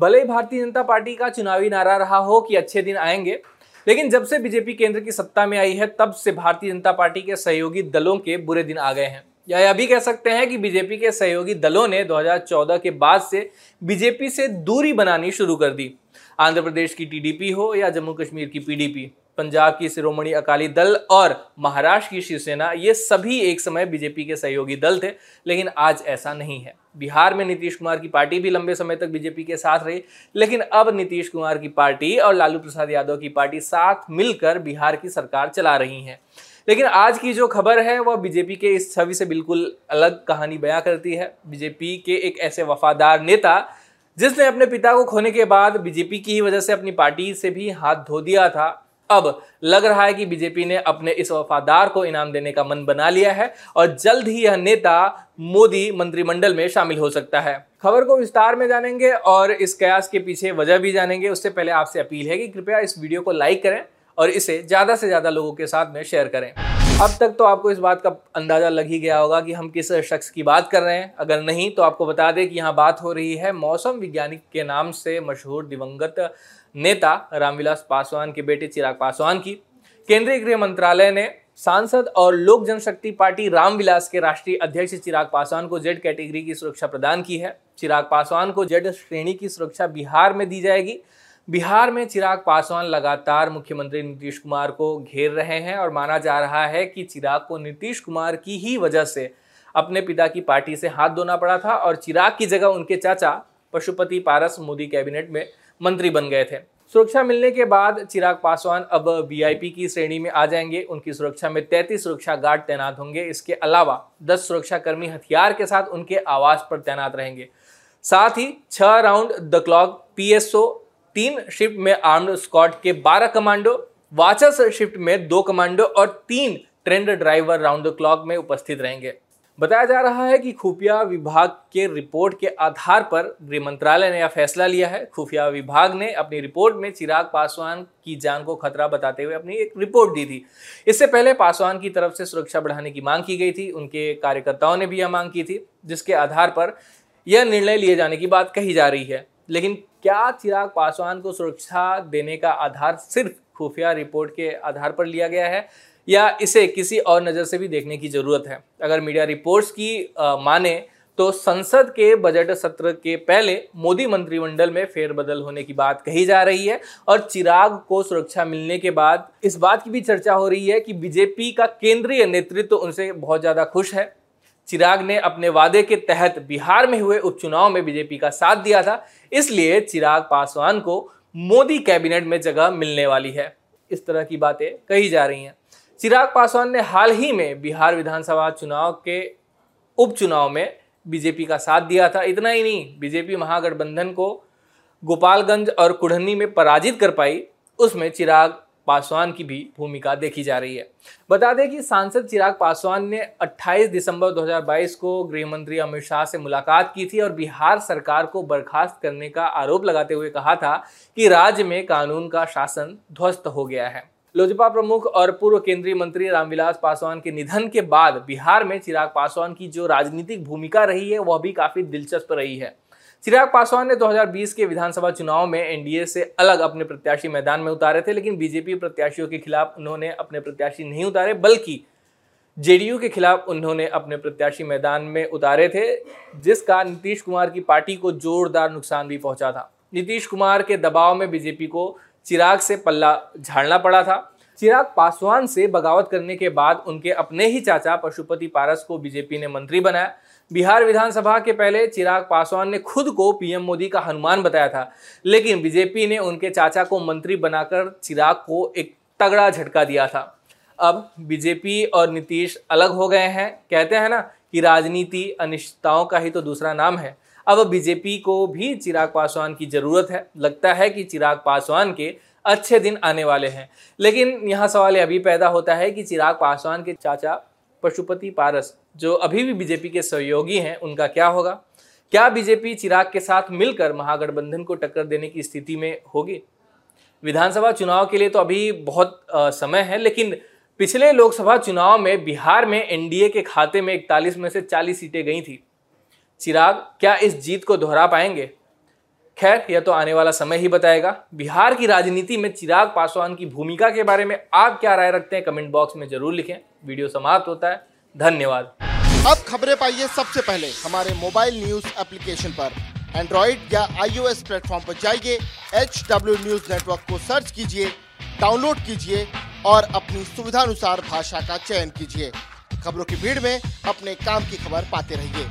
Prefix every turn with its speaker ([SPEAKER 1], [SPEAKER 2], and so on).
[SPEAKER 1] भले ही भारतीय जनता पार्टी का चुनावी नारा रहा हो कि अच्छे दिन आएँगे, लेकिन जब से बीजेपी केंद्र की सत्ता में आई है, तब से भारतीय जनता पार्टी के सहयोगी दलों के बुरे दिन आ गए हैं। या यह भी कह सकते हैं कि बीजेपी के सहयोगी दलों ने 2014 के बाद से बीजेपी से दूरी बनानी शुरू कर दी। आंध्र प्रदेश की टीडीपी हो या जम्मू कश्मीर की पीडीपी। पंजाब की शिरोमणि अकाली दल और महाराष्ट्र की शिवसेना, ये सभी एक समय बीजेपी के सहयोगी दल थे, लेकिन आज ऐसा नहीं है। बिहार में नीतीश कुमार की पार्टी भी लंबे समय तक बीजेपी के साथ रही, लेकिन अब नीतीश कुमार की पार्टी और लालू प्रसाद यादव की पार्टी साथ मिलकर बिहार की सरकार चला रही है। लेकिन आज की जो खबर है, वह बीजेपी के इस छवि से बिल्कुल अलग कहानी बयां करती है। बीजेपी के एक ऐसे वफादार नेता, जिसने अपने पिता को खोने के बाद बीजेपी की ही वजह से अपनी पार्टी से भी हाथ धो दिया था अब लग रहा है कि बीजेपी ने अपने इस वफादार को इनाम देने का मन बना लिया है और जल्द ही यह नेता मोदी मंत्रिमंडल में शामिल हो सकता है। खबर को विस्तार में जानेंगे और इस कयास के पीछे वजह भी जानेंगे। उससे पहले आपसे अपील है कि कृपया इस वीडियो को लाइक करें और इसे ज़्यादा से ज़्यादा लोगों के साथ में शेयर करें। अब तक तो आपको इस बात का अंदाज़ा लग ही गया होगा कि हम किस शख्स की बात कर रहे हैं। अगर नहीं तो आपको बता दें कि यहाँ बात हो रही है मौसम वैज्ञानिक के नाम से मशहूर दिवंगत नेता रामविलास पासवान के बेटे चिराग पासवान की। केंद्रीय गृह मंत्रालय ने सांसद और लोक जनशक्ति पार्टी रामविलास के राष्ट्रीय अध्यक्ष चिराग पासवान को जेड कैटेगरी की सुरक्षा प्रदान की है। चिराग पासवान को जेड श्रेणी की सुरक्षा बिहार में दी जाएगी। बिहार में चिराग पासवान लगातार मुख्यमंत्री नीतीश कुमार को घेर रहे हैं और माना जा रहा है कि चिराग को नीतीश कुमार की ही वजह से अपने पिता की पार्टी से हाथ धोना पड़ा था और चिराग की जगह उनके चाचा, पशुपति पारस, मोदी कैबिनेट में मंत्री बन गए थे। सुरक्षा मिलने के बाद चिराग पासवान अब वीआईपी की श्रेणी में आ जाएँगे। उनकी सुरक्षा में 33 सुरक्षा गार्ड तैनात होंगे। इसके अलावा 10 सुरक्षा कर्मी हथियार के साथ उनके आवास पर तैनात रहेंगे। साथ ही छह राउंड द क्लॉक, पीएसओ तीन शिफ्ट में आर्म्ड स्क्वाड के 12 कमांडो वाचर्स शिफ्ट में दो कमांडो और तीन trained driver round the clock में उपस्थित रहेंगे। बताया जा रहा है कि खुफिया विभाग के रिपोर्ट के आधार पर गृह मंत्रालय ने यह फैसला लिया है। खुफिया विभाग ने अपनी रिपोर्ट में चिराग पासवान की जान को खतरा बताते हुए अपनी एक रिपोर्ट दी थी। इससे पहले पासवान की तरफ़ से सुरक्षा बढ़ाने की मांग की गई थी। उनके कार्यकर्ताओं ने भी यह मांग की थी, जिसके आधार पर यह निर्णय लिए जाने की बात कही जा रही है। लेकिन क्या चिराग पासवान को सुरक्षा देने का आधार सिर्फ़ खुफिया रिपोर्ट के आधार पर लिया गया है या इसे किसी और नज़र से भी देखने की ज़रूरत है? अगर मीडिया रिपोर्ट्स की आ, माने तो संसद के बजट सत्र के पहले मोदी मंत्रिमंडल में फेरबदल होने की बात कही जा रही है और चिराग को सुरक्षा मिलने के बाद इस बात की भी चर्चा हो रही है कि बीजेपी का केंद्रीय नेतृत्व तो उनसे बहुत ज़्यादा खुश है। चिराग ने अपने वादे के तहत बिहार में हुए उपचुनाव में बीजेपी का साथ दिया था, इसलिए चिराग पासवान को मोदी कैबिनेट में जगह मिलने वाली है। इस तरह की बातें कही जा रही हैं। चिराग पासवान ने हाल ही में बिहार विधानसभा चुनाव के उपचुनाव में बीजेपी का साथ दिया था। इतना ही नहीं, बीजेपी महागठबंधन को गोपालगंज और कुढ़नी में पराजित कर पाई। उसमें चिराग पासवान की भी भूमिका देखी जा रही है। बता दें कि सांसद चिराग पासवान ने 28 दिसंबर 2022 को गृह मंत्री अमित शाह से मुलाकात की थी और बिहार सरकार को बर्खास्त करने का आरोप लगाते हुए कहा था कि राज्य में कानून का शासन ध्वस्त हो गया है। लोजपा प्रमुख और पूर्व केंद्रीय मंत्री रामविलास पासवान के निधन के बाद बिहार में चिराग पासवान की जो राजनीतिक भूमिका रही है, वह भी काफ़ी दिलचस्प रही है। चिराग पासवान ने 2020 के विधानसभा चुनाव में एनडीए से अलग अपने प्रत्याशी मैदान में उतारे थे, लेकिन बीजेपी प्रत्याशियों के खिलाफ उन्होंने अपने प्रत्याशी नहीं उतारे, बल्कि जेडीयू के खिलाफ उन्होंने अपने प्रत्याशी मैदान में उतारे थे, जिसका नीतीश कुमार की पार्टी को जोरदार नुकसान भी पहुँचा था। नीतीश कुमार के दबाव में बीजेपी को चिराग से पल्ला झाड़ना पड़ा था। चिराग पासवान से बगावत करने के बाद उनके अपने ही चाचा पशुपति पारस को बीजेपी ने मंत्री बनाया। बिहार विधानसभा के पहले चिराग पासवान ने खुद को पीएम मोदी का हनुमान बताया था, लेकिन बीजेपी ने उनके चाचा को मंत्री बनाकर चिराग को एक तगड़ा झटका दिया था। अब बीजेपी और नीतीश अलग हो गए हैं। कहते हैं ना कि राजनीति अनिश्चितताओं का ही तो दूसरा नाम है। अब बीजेपी को भी चिराग पासवान की ज़रूरत है। लगता है कि चिराग पासवान के अच्छे दिन आने वाले हैं। लेकिन यहाँ सवाल अभी पैदा होता है कि चिराग पासवान के चाचा पशुपति पारस जो अभी भी बीजेपी के सहयोगी हैं उनका क्या होगा? क्या बीजेपी चिराग के साथ मिलकर महागठबंधन को टक्कर देने की स्थिति में होगी? विधानसभा चुनाव के लिए तो अभी बहुत आ, समय है लेकिन पिछले लोकसभा चुनाव में बिहार में एनडीए के खाते में इकतालीस में से 40 सीटें गई थी। चिराग क्या इस जीत को दोहरा पाएँगे? खैर, यह तो आने वाला समय ही बताएगा। बिहार की राजनीति में चिराग पासवान की भूमिका के बारे में आप क्या राय रखते हैं, कमेंट बॉक्स में ज़रूर लिखें। वीडियो समाप्त होता है। धन्यवाद।
[SPEAKER 2] अब खबरें पाइए सबसे पहले हमारे मोबाइल न्यूज़ एप्लीकेशन पर। एंड्रॉइड या आईओएस प्लेटफॉर्म पर जाइए एच डब्ल्यू न्यूज़ नेटवर्क को सर्च कीजिए, डाउनलोड कीजिए और अपनी सुविधानुसार भाषा का चयन कीजिए। खबरों की भीड़ में अपने काम की खबर पाते रहिए।